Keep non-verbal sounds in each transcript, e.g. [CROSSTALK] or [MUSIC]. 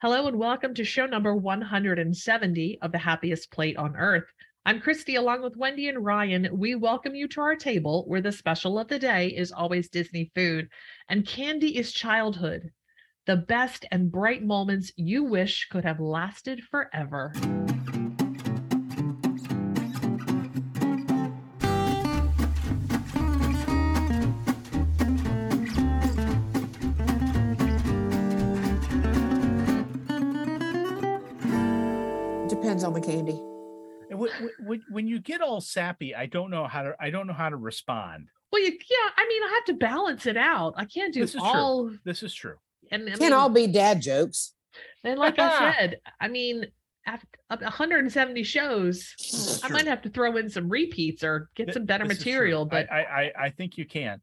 Hello and welcome to show number 170 of the happiest plate on earth. I'm Christy along with Wendy and Ryan. We welcome you to our table where the special of the day is always Disney food and candy is childhood. The best and bright moments you wish could have lasted forever. Depends candy. And wh- wh- wh- when you get all sappy, I don't know how to. I don't know how to respond. Well, you, yeah, I mean, I have to balance it out. I can't do This is true. This is true. And I Can't all be dad jokes. And like I [LAUGHS] said, I mean, after 170 shows, I might have to throw in some repeats or get Th- some better this is true. material. But I, I, I think you can.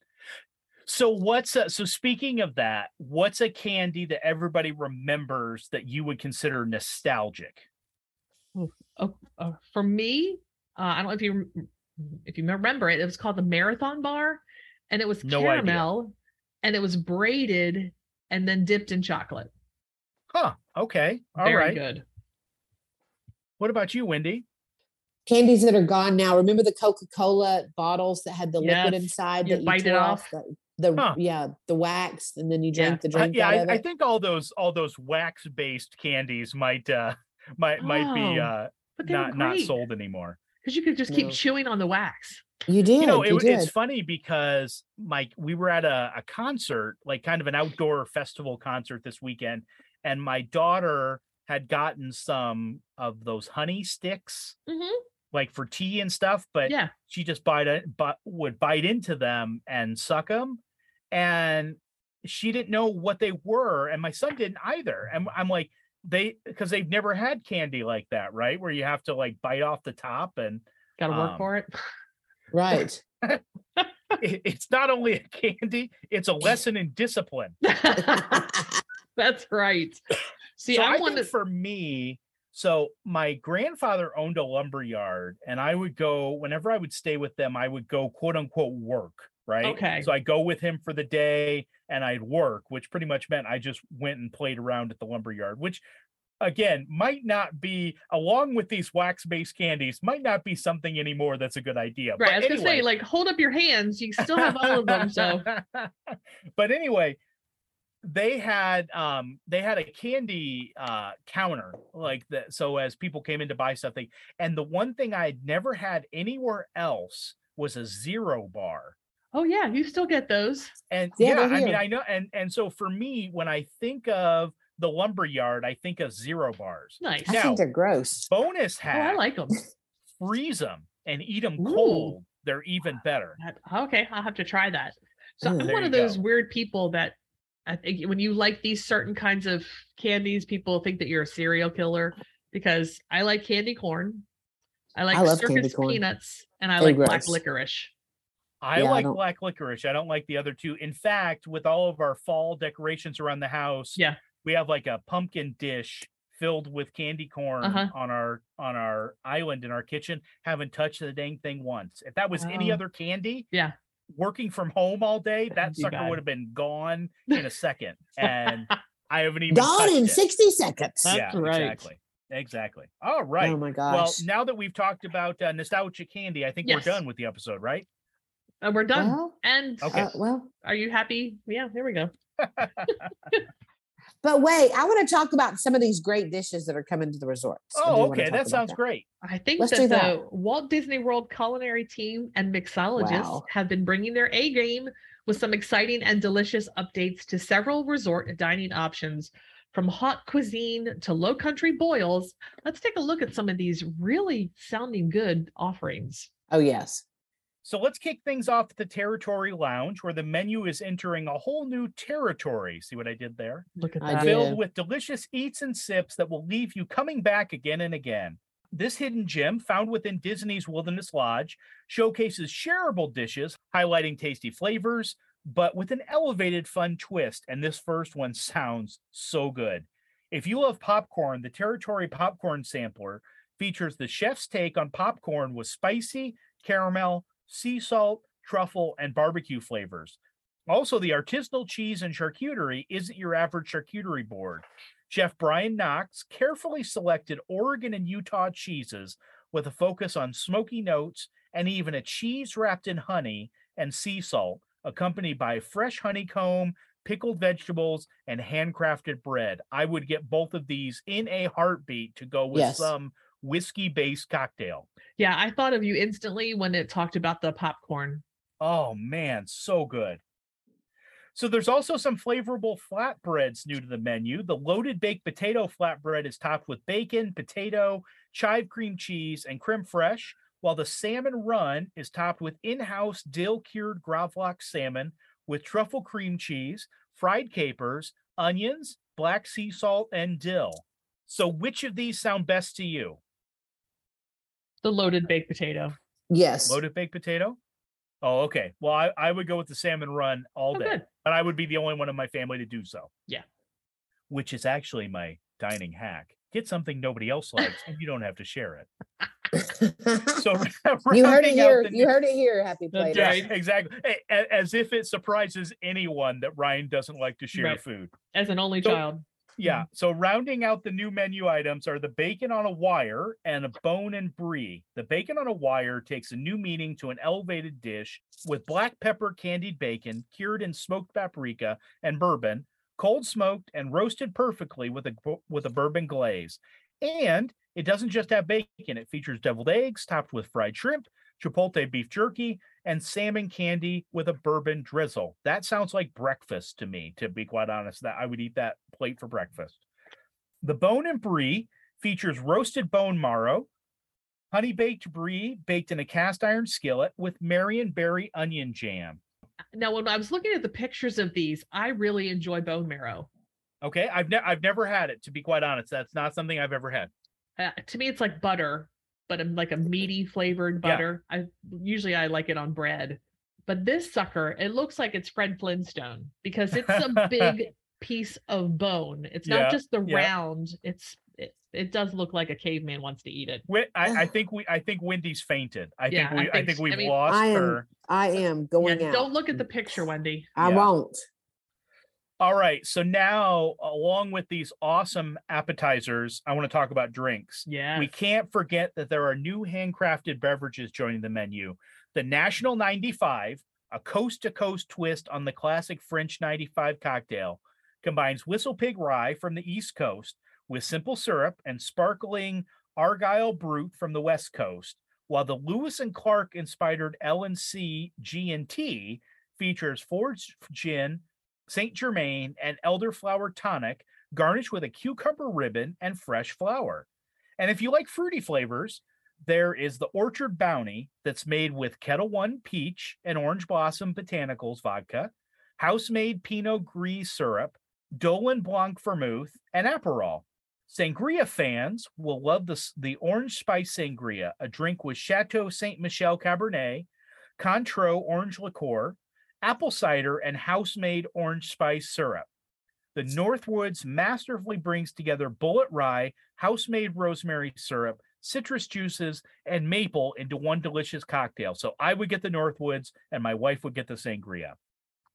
So what's a, so speaking of that, what's a candy that everybody remembers that you would consider nostalgic? Oh, uh, for me, uh, I don't know if you if you remember it. It was called the Marathon Bar, and it was No idea. caramel, and it was braided and then dipped in chocolate. Huh. Okay. All Very right. good. What about you, Wendy? Candies that are gone now. Remember the Coca Cola bottles that had the liquid inside you that you bite it tore off. The, the Huh. yeah, the wax, and then you Yeah. drank the Uh, drink yeah, out I, of I think all those all those wax based candies might uh might might be Oh, uh But they were not not sold anymore. because you could just keep No. chewing on the wax. you did. you know it, you w- it's funny because mike we were at a, a concert like kind of an outdoor festival concert this weekend and my daughter had gotten some of those honey sticks Mhm. like for tea and stuff but Yeah. she just bite it but would bite into them and suck them and she didn't know what they were and my son didn't either and i'm like they because they've never had candy like that right where you have to like bite off the top and Got to work Um, for it. right. [LAUGHS] it- it's not only a candy, it's a lesson in discipline. [LAUGHS] That's right. See, so I'm I one think that for me, so my grandfather owned a lumber yard, and I would go whenever I would stay with them, I would go quote unquote work, right? Okay. So I go with him for the day and I'd work, which pretty much meant I just went and played around at the lumber yard, which again might not be along with these wax-based candies, might not be something anymore that's a good idea. right. I But was gonna say, like, hold up your hands. You still have all of them. So [LAUGHS] but anyway they had um they had a candy uh counter like that so as people came in to buy something and the one thing i had never had anywhere else was a zero bar oh yeah, you still get those. and Yeah, yeah, i mean i know and and so for me when i think of the lumber yard i think of zero bars Nice. I Now, think they're gross. bonus Oh, I like them. freeze them and eat them Ooh. cold they're even better Okay, I'll have to try that. So Ooh. I'm one of those go. weird people that I think when you like these certain kinds of candies, people think that you're a serial killer because I like candy corn. I like I love candy circus corn. peanuts and I They're like black licorice. I Yeah, like don't- black licorice. I don't like the other two. In fact, with all of our fall decorations around the house, Yeah. we have like a pumpkin dish filled with candy corn Uh-huh. on our on our island in our kitchen. Haven't touched the dang thing once. If that was any Oh. other candy, Yeah. Working from home all day, that [LAUGHS] be sucker bad. would have been gone in a second. [LAUGHS] And I haven't even Gone in it. 60 seconds. That's yeah, right. exactly. Exactly. All right. Oh my gosh. well, now that we've talked about uh, nostalgia candy, I think Yes. we're done with the episode, right? And we're done. well, and Okay. uh, well, are you happy? Yeah, here we go. [LAUGHS] but wait, I want to talk about some of these great dishes that are coming to the resorts. Oh, okay. That about sounds great. I think Let's that do the. Walt Disney World culinary team and mixologists Wow. have been bringing their A game with some exciting and delicious updates to several resort dining options from haute cuisine to low country boils. Let's take a look at some of these really sounding good offerings. Oh, yes. So let's kick things off at the Territory Lounge, where the menu is entering a whole new territory. See what I did there? Look at that. Filled with delicious eats and sips that will leave you coming back again and again. This hidden gem, found within Disney's Wilderness Lodge, showcases shareable dishes, highlighting tasty flavors, but with an elevated fun twist. And this first one [LAUGHS] sounds so good. If you love popcorn, the Territory Popcorn Sampler features the chef's take on popcorn with spicy, caramel, sea salt, truffle, and barbecue flavors. Also, the artisanal cheese and charcuterie isn't your average charcuterie board. Chef Brian Knox carefully selected Oregon and Utah cheeses with a focus on smoky notes and even a cheese wrapped in honey and sea salt, accompanied by fresh honeycomb, pickled vegetables, and handcrafted bread. I would get both of these in a heartbeat to go with Yes. some whiskey based cocktail. Yeah, I thought of you instantly when it talked about the popcorn. Oh man, so good. So there's also some flavorful flatbreads new to the menu. The loaded baked potato flatbread is topped with bacon, potato, chive cream cheese, and creme fraiche, while the salmon run is topped with in-house dill-cured gravlax salmon with truffle cream cheese, fried capers, onions, black sea salt, and dill. So which of these sound best to you? The loaded baked potato. Yes. Loaded baked potato? Oh, okay. Well, I, I would go with the salmon run all Oh, day, good. but I would be the only one in my family to do so. Yeah. Which is actually my dining hack. Get something nobody else likes and you don't have to share it. So [LAUGHS] [LAUGHS] you heard it here. the You new- heard it here. Happy That's plate. Yeah, right. exactly. A- a- As if it surprises anyone that Ryan doesn't like to share Right. food. As an only So- child. Yeah. Mm-hmm. So rounding out the new menu items are the bacon on a wire and a bone and brie. The bacon on a wire takes a new meaning to an elevated dish with black pepper candied bacon cured in smoked paprika and bourbon, cold smoked and roasted perfectly with a with a bourbon glaze. And it doesn't just have bacon, it features deviled eggs topped with fried shrimp, chipotle beef jerky, and salmon candy with a bourbon drizzle. That sounds like breakfast to me, to be quite honest. That I would eat that plate for breakfast. The bone and brie features roasted bone marrow, honey baked brie baked in a cast iron skillet with marionberry onion jam. Now, when I was looking at the pictures of these, I really enjoy bone marrow. Okay, I've ne- I've never had it to be quite honest. That's not something I've ever had. Uh, to me, it's like butter, but um, like a meaty flavored Yeah. butter. I usually I like it on bread, but this sucker, it looks like it's Fred Flintstone because it's a big [LAUGHS] piece of bone. It's Yeah, not just the yeah. round. It's it, it does look like a caveman wants to eat it. I, I think we I think Wendy's fainted. I Yeah, think we I think think we've mean- lost I am- her. I am Yeah, going out. don't look at the picture, Wendy. I Yeah. won't. All right. So now, along with these awesome appetizers, I want to talk about drinks. Yeah. We can't forget that there are new handcrafted beverages joining the menu. The National 95, a coast to coast twist on the classic French 95 cocktail, combines Whistle Pig Rye from the East Coast with simple syrup and sparkling Argyle Brut from the West Coast, while the Lewis and Clark inspired L&C G&T features forged gin, St. Germain, and elderflower tonic garnished with a cucumber ribbon and fresh flower. And if you like fruity flavors, there is the Orchard Bounty that's made with Ketel One peach and orange blossom botanicals vodka, house made Pinot Gris syrup, Dolin Blanc vermouth, and Aperol. Sangria fans will love the, the orange spice sangria, a drink with Chateau Ste. Michelle Cabernet, Cointreau orange liqueur, apple cider, and house made orange spice syrup. The Northwoods masterfully brings together Bulleit rye, house made rosemary syrup, citrus juices, and maple into one delicious cocktail. So I would get the Northwoods, and my wife would get the sangria.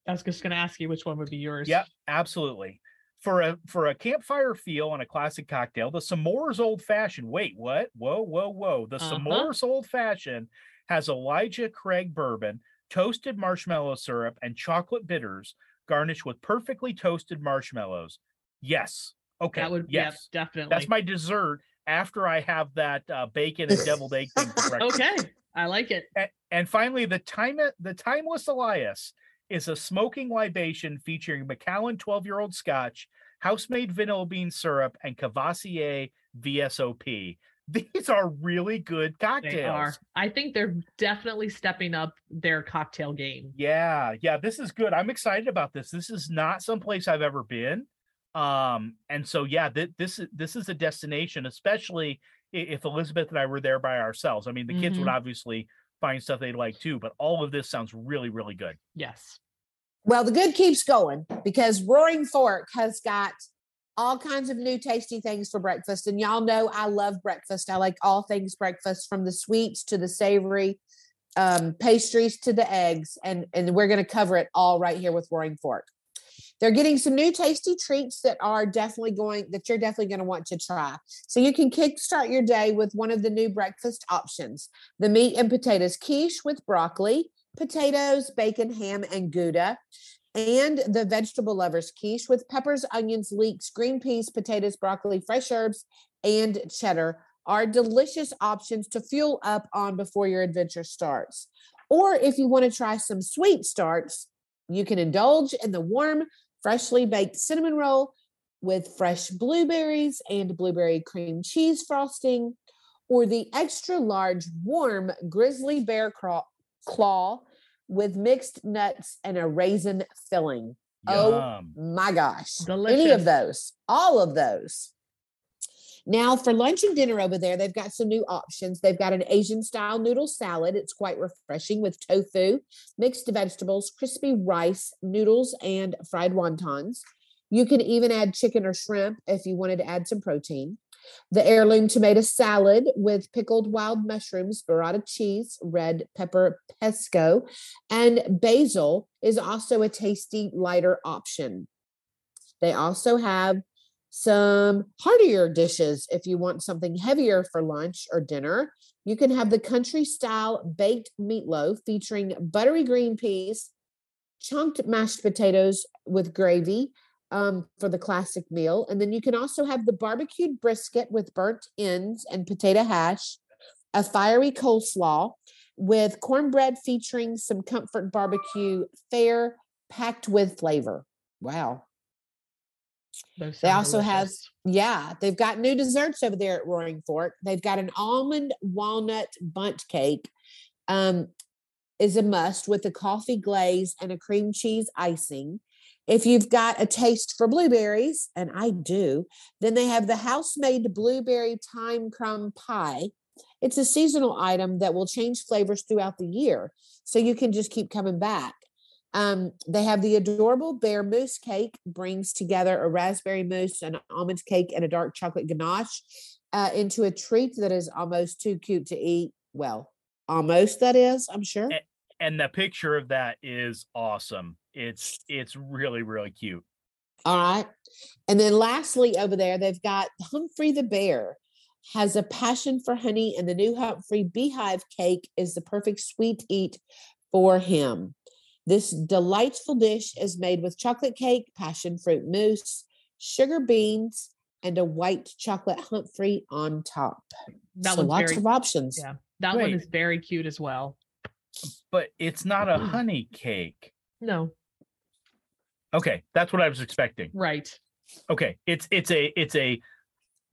I was just going to ask you which one would be yours. Yep, absolutely. For a for a campfire feel on a classic cocktail, the S'mores Old Fashioned. Wait, what? Whoa, whoa, whoa! The Uh-huh. S'mores Old Fashioned has Elijah Craig bourbon, toasted marshmallow syrup, and chocolate bitters, garnished with perfectly toasted marshmallows. Yes. Okay. That would, yeah, yes. definitely. That's my dessert after I have that uh, bacon and deviled egg thing for [LAUGHS] breakfast. okay. I like it. A- and finally, the time the timeless Elias is a smoking libation featuring Macallan 12 year old Scotch, house made vanilla bean syrup, and Courvoisier VSOP. These are really good cocktails. They are. I think they're definitely stepping up their cocktail game. Yeah, yeah, this is good. I'm excited about this. This is not someplace I've ever been. Um, and so yeah, th- this is this is a destination, especially if Elizabeth and I were there by ourselves. I mean, the kids would obviously find stuff they'd like too, but all of this sounds really, really good. Yes. Well, the good keeps going because Roaring Fork has got all kinds of new tasty things for breakfast. And y'all know I love breakfast. I like all things breakfast from the sweets to the savory, um, pastries to the eggs. And, and we're going to cover it all right here with Roaring Fork. they're getting some new tasty treats that are definitely going that you're definitely going to want to try. So you can kickstart your day with one of the new breakfast options: the meat and potatoes quiche with broccoli, potatoes, bacon, ham, and gouda. And the vegetable lovers quiche with peppers, onions, leeks, green peas, potatoes, broccoli, fresh herbs, and cheddar are delicious options to fuel up on before your adventure starts. Or if you want to try some sweet starts, you can indulge in the warm, freshly baked cinnamon roll with fresh blueberries and blueberry cream cheese frosting, or the extra large warm grizzly bear claw with mixed nuts and a raisin filling. Oh Yum. Oh my gosh. Delicious. Any of those, all of those. Now, for lunch and dinner over there, they've got some new options. They've got an Asian style noodle salad. It's quite refreshing with tofu, mixed vegetables, crispy rice, noodles, and fried wontons. You can even add chicken or shrimp if you wanted to add some protein. The heirloom tomato salad with pickled wild mushrooms, burrata cheese, red pepper pesco, and basil is also a tasty, lighter option. They also have some heartier dishes if you want something heavier for lunch or dinner. You can have the country style baked meatloaf featuring buttery green peas, chunked mashed potatoes with gravy um, for the classic meal. And then you can also have the barbecued brisket with burnt ends and potato hash, a fiery coleslaw with cornbread featuring some comfort barbecue fare packed with flavor. Wow. They also have, yeah, they've got new desserts over there at Roaring Fork. They've got an almond walnut bundt cake. Um, is a must with a coffee glaze and a cream cheese icing. If you've got a taste for blueberries, and I do, then they have the house made blueberry thyme crumb pie. It's a seasonal item that will change flavors throughout the year. So you can just keep coming back. Um, they have the adorable bear mousse cake, brings together a raspberry mousse, an almond cake, and a dark chocolate ganache uh, into a treat that is almost too cute to eat. Well, almost that is, I'm sure. And the picture of that is awesome. It's it's really really cute. All right. And then lastly, over there, they've got Humphrey the Bear has a passion for honey, and the new Humphrey Beehive cake is the perfect sweet eat for him. This delightful dish is made with chocolate cake, passion fruit mousse, sugar beans, and a white chocolate Humphrey on top. That so lots very of options. yeah. That one is very cute as well. But it's not a mm. honey cake. No, Okay, that's what I was expecting. right. Okay, it's it's a it's a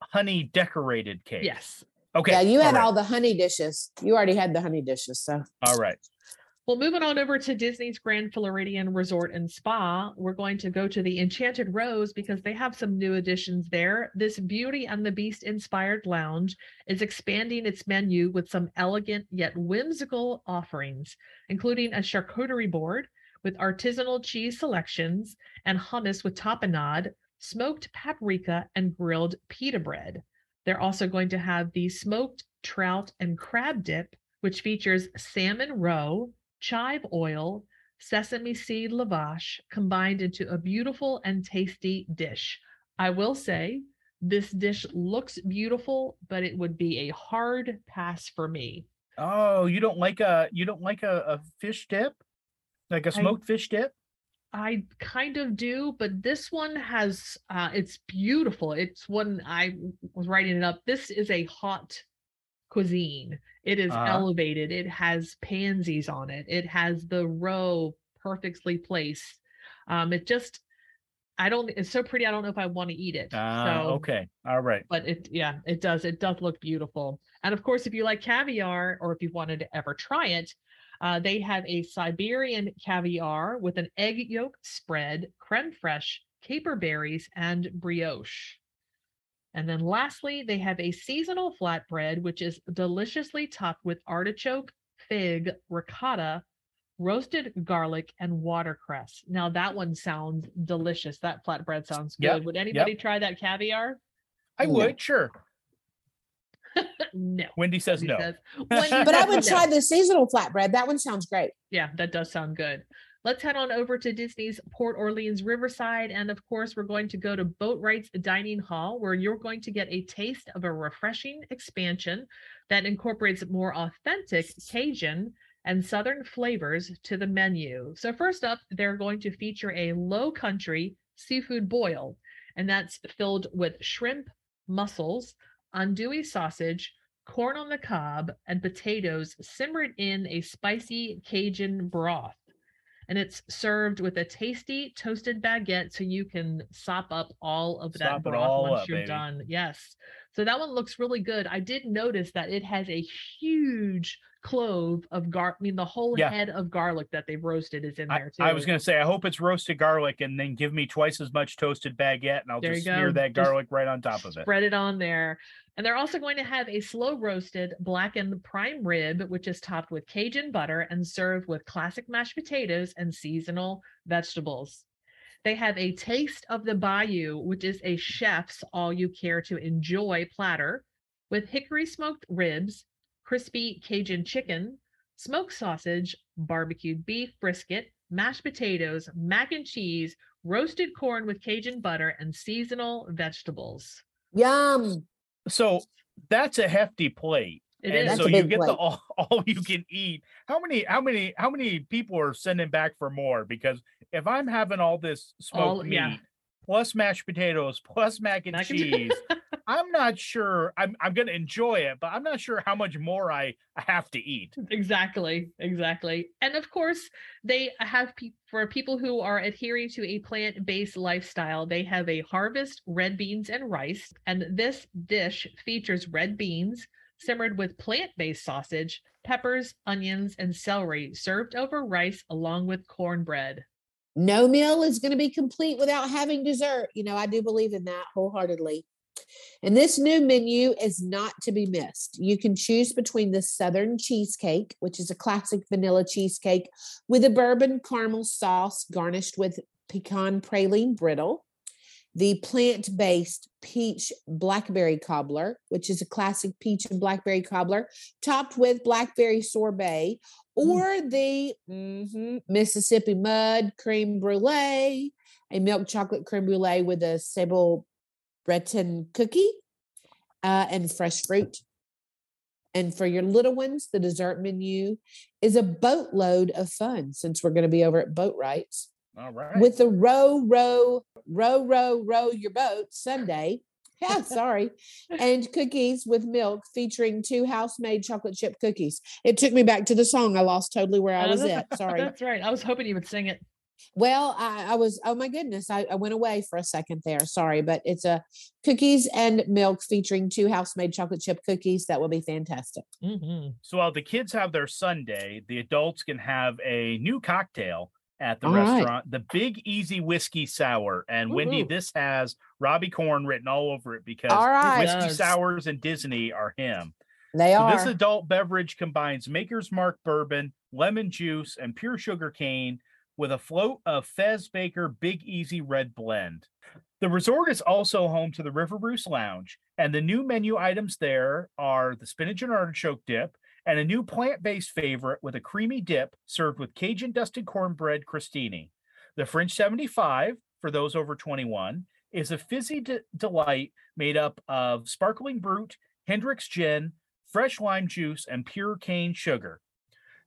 honey decorated cake. Yes. Okay. Yeah, you had right, all the honey dishes. You already had the honey dishes. So all right. Well, moving on over to Disney's Grand Floridian Resort and Spa, we're going to go to the Enchanted Rose because they have some new additions there. This Beauty and the Beast inspired lounge is expanding its menu with some elegant yet whimsical offerings, including a charcuterie board with artisanal cheese selections and hummus with tapenade, smoked paprika, and grilled pita bread. They're also going to have the smoked trout and crab dip, which features salmon roe, chive oil, sesame seed lavash combined into a beautiful and tasty dish. I will say this dish looks beautiful, but it would be a hard pass for me. Oh, you don't like a you don't like a, a fish dip? Like a smoked fish dip? I kind of do, but this one has uh it's beautiful. It's one I was writing it up. This is a haute cuisine. It is Uh-huh. elevated. It has pansies on it. It has the roe perfectly placed. Um it just I don't it's so pretty I don't know if I want to eat it. Ah, so okay. All right. but it yeah it does it does look beautiful and of course if you like caviar or if you wanted to ever try it uh, they have a siberian caviar with an egg yolk spread creme fraiche caper berries and brioche. And then lastly they have a seasonal flatbread which is deliciously topped with artichoke fig ricotta roasted garlic and watercress. Now that one sounds delicious. That flatbread sounds good. Yep, would anybody try that caviar? I No. would, sure. No Wendy says He no. says, [LAUGHS] "Wendy but I would no." try the seasonal flatbread. That one sounds great. Yeah, that does sound good. Let's head on over to Disney's Port Orleans Riverside. And of course, we're going to go to Boatwright's Dining Hall, where you're going to get a taste of a refreshing expansion that incorporates more authentic Cajun and Southern flavors to the menu. So, first up, they're going to feature a low country seafood boil, and that's filled with shrimp, mussels, andouille sausage, corn on the cob, and potatoes simmered in a spicy Cajun broth. And it's served with a tasty toasted baguette so you can sop up all of that Sop broth once up, you're baby. done. Yes. So that one looks really good. I did notice that it has a huge clove of gar I mean the whole Yeah. head of garlic that they've roasted is in there too. I was going to say, I hope it's roasted garlic and then give me twice as much toasted baguette and I'll There just smear that Just garlic right on top of it. spread it on there. And they're also going to have a slow roasted blackened prime rib, which is topped with Cajun butter and served with classic mashed potatoes and seasonal vegetables. They have a taste of the bayou, which is a chef's all you care to enjoy platter with hickory smoked ribs, crispy Cajun chicken, smoked sausage, barbecued beef brisket, mashed potatoes, mac and cheese, roasted corn with Cajun butter, and seasonal vegetables. Yum. So that's a hefty plate. It and is. So you big get the all, [LAUGHS] all you can eat. How many how many how many people are sending back for more? Because if I'm having all this smoked All- meat yeah. plus mashed potatoes plus mac and Mac and cheese, I'm not sure I'm I'm gonna enjoy it, but I'm not sure how much more I have to eat. Exactly, exactly. And of course, they have pe- for people who are adhering to a plant-based lifestyle, they have a harvest red beans and rice. And this dish features red beans simmered with plant-based sausage, peppers, onions, and celery served over rice along with cornbread. No meal is going to be complete without having dessert. You know, I do believe in that wholeheartedly. And this new menu is not to be missed. You can choose between the Southern cheesecake, which is a classic vanilla cheesecake with a bourbon caramel sauce garnished with pecan praline brittle, the plant based peach blackberry cobbler, which is a classic peach and blackberry cobbler topped with blackberry sorbet, or the mhm, Mississippi mud creme brulee, a milk chocolate creme brulee with a sable Breton cookie uh, and fresh fruit. And for your little ones, the dessert menu is a boatload of fun since we're going to be over at Boatwright's All right. with the row, row, row, row, row your boat sundae. Yeah, sorry. [LAUGHS] And cookies with milk featuring two house made chocolate chip cookies. It took me back to the song. I lost totally where I Uh, was at. [LAUGHS] Sorry. That's right. I was hoping you would sing it. Well, I, I was, oh my goodness, I, I went away for a second there. Sorry, but it's a cookies and milk featuring two house made chocolate chip cookies. That will be fantastic. Mhm. So while the kids have their sundae, the adults can have a new cocktail at the All right. restaurant, the Big Easy Whiskey Sour. And Wendy, this has Robbie Corn written all over it because All right. whiskey Yes. sours and Disney are him. They So are. this adult beverage combines Maker's Mark bourbon, lemon juice, and pure sugar cane with a float of Fess Parker Big Easy Red Blend. The resort is also home to the River Roost Lounge, and the new menu items there are the spinach and artichoke dip and a new plant-based favorite with a creamy dip served with Cajun dusted cornbread crostini. The French 75 for those over 21 is a fizzy de- delight made up of sparkling brut, Hendrick's gin, fresh lime juice, and pure cane sugar.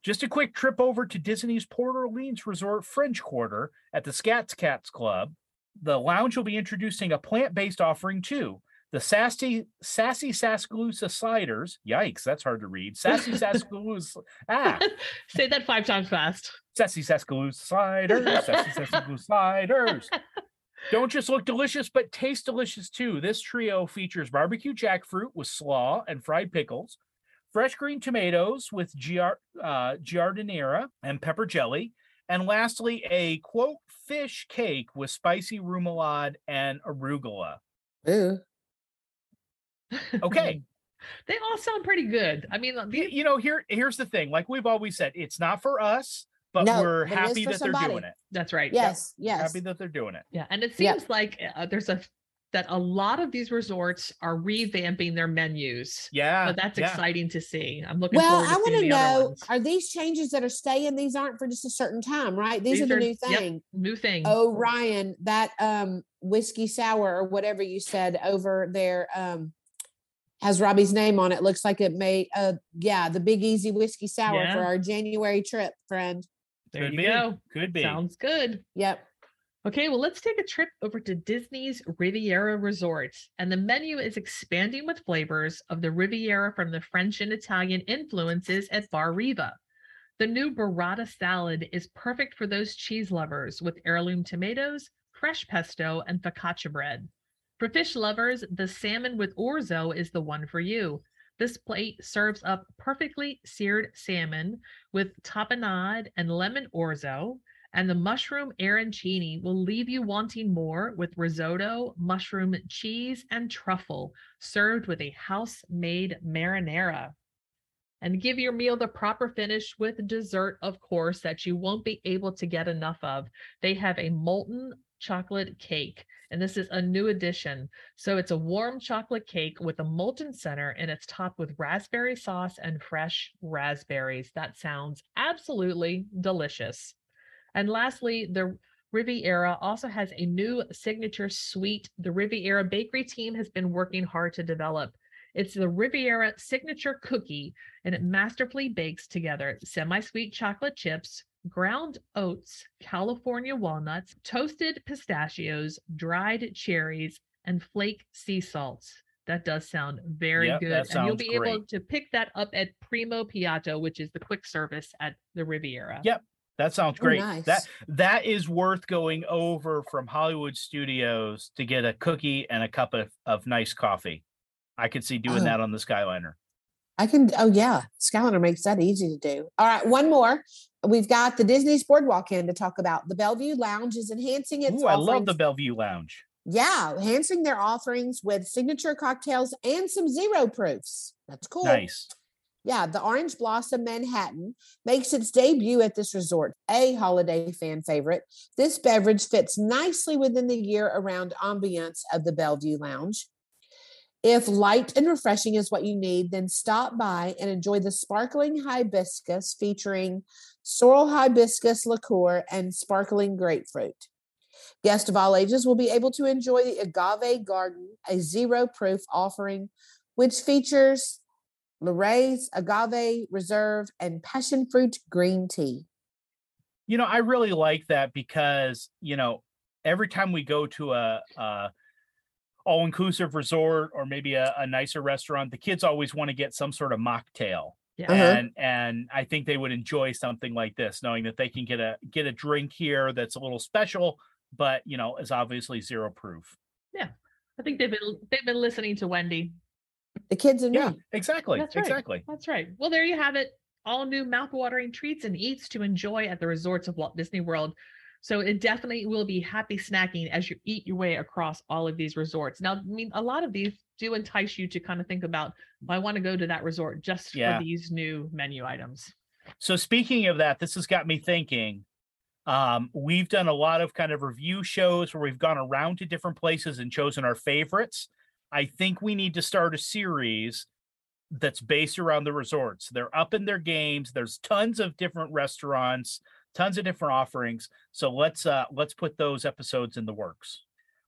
Just a quick trip over to Disney's Port Orleans Resort French Quarter at the Scat Cat's Club. The lounge will be introducing a plant-based offering too. The sassy sassy Sassagoula sliders. Yikes, that's hard to read. Sassy Sassagoula. [LAUGHS] Ah, Say that five times fast. sassy Sassagoula sliders. Sassy Sassagoula sliders. [LAUGHS] Don't just look delicious, but taste delicious too. This trio features barbecue jackfruit with slaw and fried pickles, fresh green tomatoes with giar- uh, giardiniera and pepper jelly, and lastly, a quote fish cake with spicy remoulade and arugula. Yeah. Okay, [LAUGHS] They all sound pretty good. I mean, y- the, you know here here's the thing. Like we've always said, it's not for us, but No, we're but happy for that they're doing it. that's right. Yes, yes. Happy that they're doing it. Yeah, and it Yep. seems like uh, there's a that a lot of these resorts are revamping their menus. Yeah. So that's yeah. exciting to see. I'm looking Well, forward to I want seeing to the other know are these changes that are staying? These aren't for just a certain time, right? These, These are the are- new yep. thing. New thing. Oh, Ryan, that um whiskey sour or whatever you said over there um has Robbie's name on it. Looks like it may uh yeah, the big easy whiskey sour Yeah. for our January trip, friend. there Could you be. go. Could be. Sounds good. Yep. Okay, well, let's take a trip over to Disney's Riviera Resort. And the menu is expanding with flavors of the Riviera from the French and Italian influences at Bar Riva. The new burrata salad is perfect for those cheese lovers with heirloom tomatoes, fresh pesto, and focaccia bread. For fish lovers, the salmon with orzo is the one for you. This plate serves up perfectly seared salmon with tapenade and lemon orzo, and the mushroom arancini will leave you wanting more with risotto, mushroom cheese, and truffle served with a house-made marinara. And give your meal the proper finish with dessert, of course, that you won't be able to get enough of. They have a molten chocolate cake, and this is a new addition. So it's a warm chocolate cake with a molten center, and it's topped with raspberry sauce and fresh raspberries. That sounds absolutely delicious. And lastly, the Riviera also has a new signature sweet. The Riviera bakery team has been working hard to develop. It's the Riviera signature cookie, and it masterfully bakes together semi sweet chocolate chips, ground oats, California walnuts, toasted pistachios, dried cherries, and flake sea salts. That does sound very Yep, good. And you'll be able to pick that up at Primo Piatto, which is the quick service at the Riviera. Yep. That sounds Oh, great. nice. That that is worth going over from Hollywood Studios to get a cookie and a cup of, of nice coffee. I could see doing Oh. that on the Skyliner. I can oh yeah, Skyliner makes that easy to do. All right, one more. We've got the Disney's Boardwalk Inn to talk about. The Bellevue Lounge is enhancing its Ooh, I love the Bellevue Lounge. Yeah, enhancing their offerings with signature cocktails and some zero proofs. That's cool. Nice. Yeah, the Orange Blossom Manhattan makes its debut at this resort, a holiday fan favorite. This beverage fits nicely within the year around ambiance of the Bellevue Lounge. If light and refreshing is what you need, then stop by and enjoy the sparkling hibiscus featuring sorrel hibiscus liqueur and sparkling grapefruit. Guests of all ages will be able to enjoy the Agave Garden, a zero proof offering, which features Lorraine's Agave Reserve and Passion Fruit Green Tea. You know, I really like that because, you know, every time we go to a, a all inclusive resort or maybe a, a nicer restaurant, the kids always want to get some sort of mocktail. Yeah. Uh-huh. and and I think they would enjoy something like this, knowing that they can get a get a drink here that's a little special, but you know is obviously zero proof. Yeah. I think they've been they've been listening to Wendy. The kids and Yeah, me. exactly, That's right. exactly. That's right. Well, there you have it. All new mouthwatering treats and eats to enjoy at the resorts of Walt Disney World. So it definitely will be happy snacking as you eat your way across all of these resorts. Now, I mean, a lot of these do entice you to kind of think about, well, I want to go to that resort just Yeah. for these new menu items. So speaking of that, this has got me thinking. Um, we've done a lot of kind of review shows where we've gone around to different places and chosen our favorites. I think we need to start a series that's based around the resorts. They're up in their games. There's tons of different restaurants, tons of different offerings. So let's uh let's put those episodes in the works.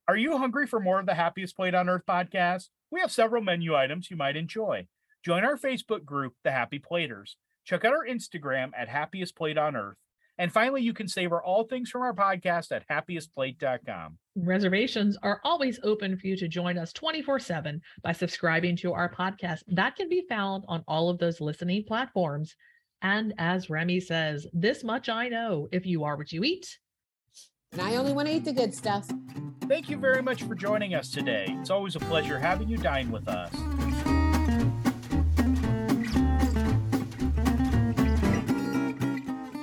Are you hungry for more of the Happiest Plate on Earth podcast? We have several menu items you might enjoy. Join our Facebook group, The Happy Platers. Check out our Instagram at Happiest Plate on Earth. And finally, you can savor all things from our podcast at happiestplate.com. Reservations are always open for you to join us 24 7 by subscribing to our podcast. That can be found on all of those listening platforms. And as Remy says, this much I know if you are what you eat, And I only want to eat the good stuff. Thank you very much for joining us today. It's always a pleasure having you dine with us.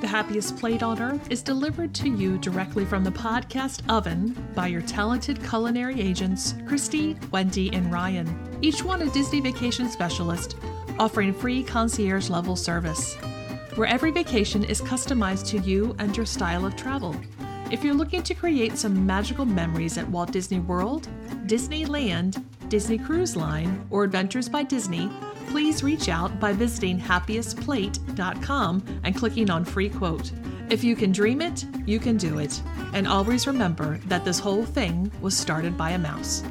Happiest Plate on Earth is delivered to you directly from the podcast oven by your talented culinary agents, Christy, Wendy, and Ryan, each one a Disney vacation specialist, offering free concierge level service, where every vacation is customized to you and your style of travel. If you're looking to create some magical memories at Walt Disney World, Disneyland, Disney Cruise Line, or Adventures by Disney, please reach out by visiting happiestplate.com and clicking on free quote. If you can dream it, you can do it. And always remember that this whole thing was started by a mouse.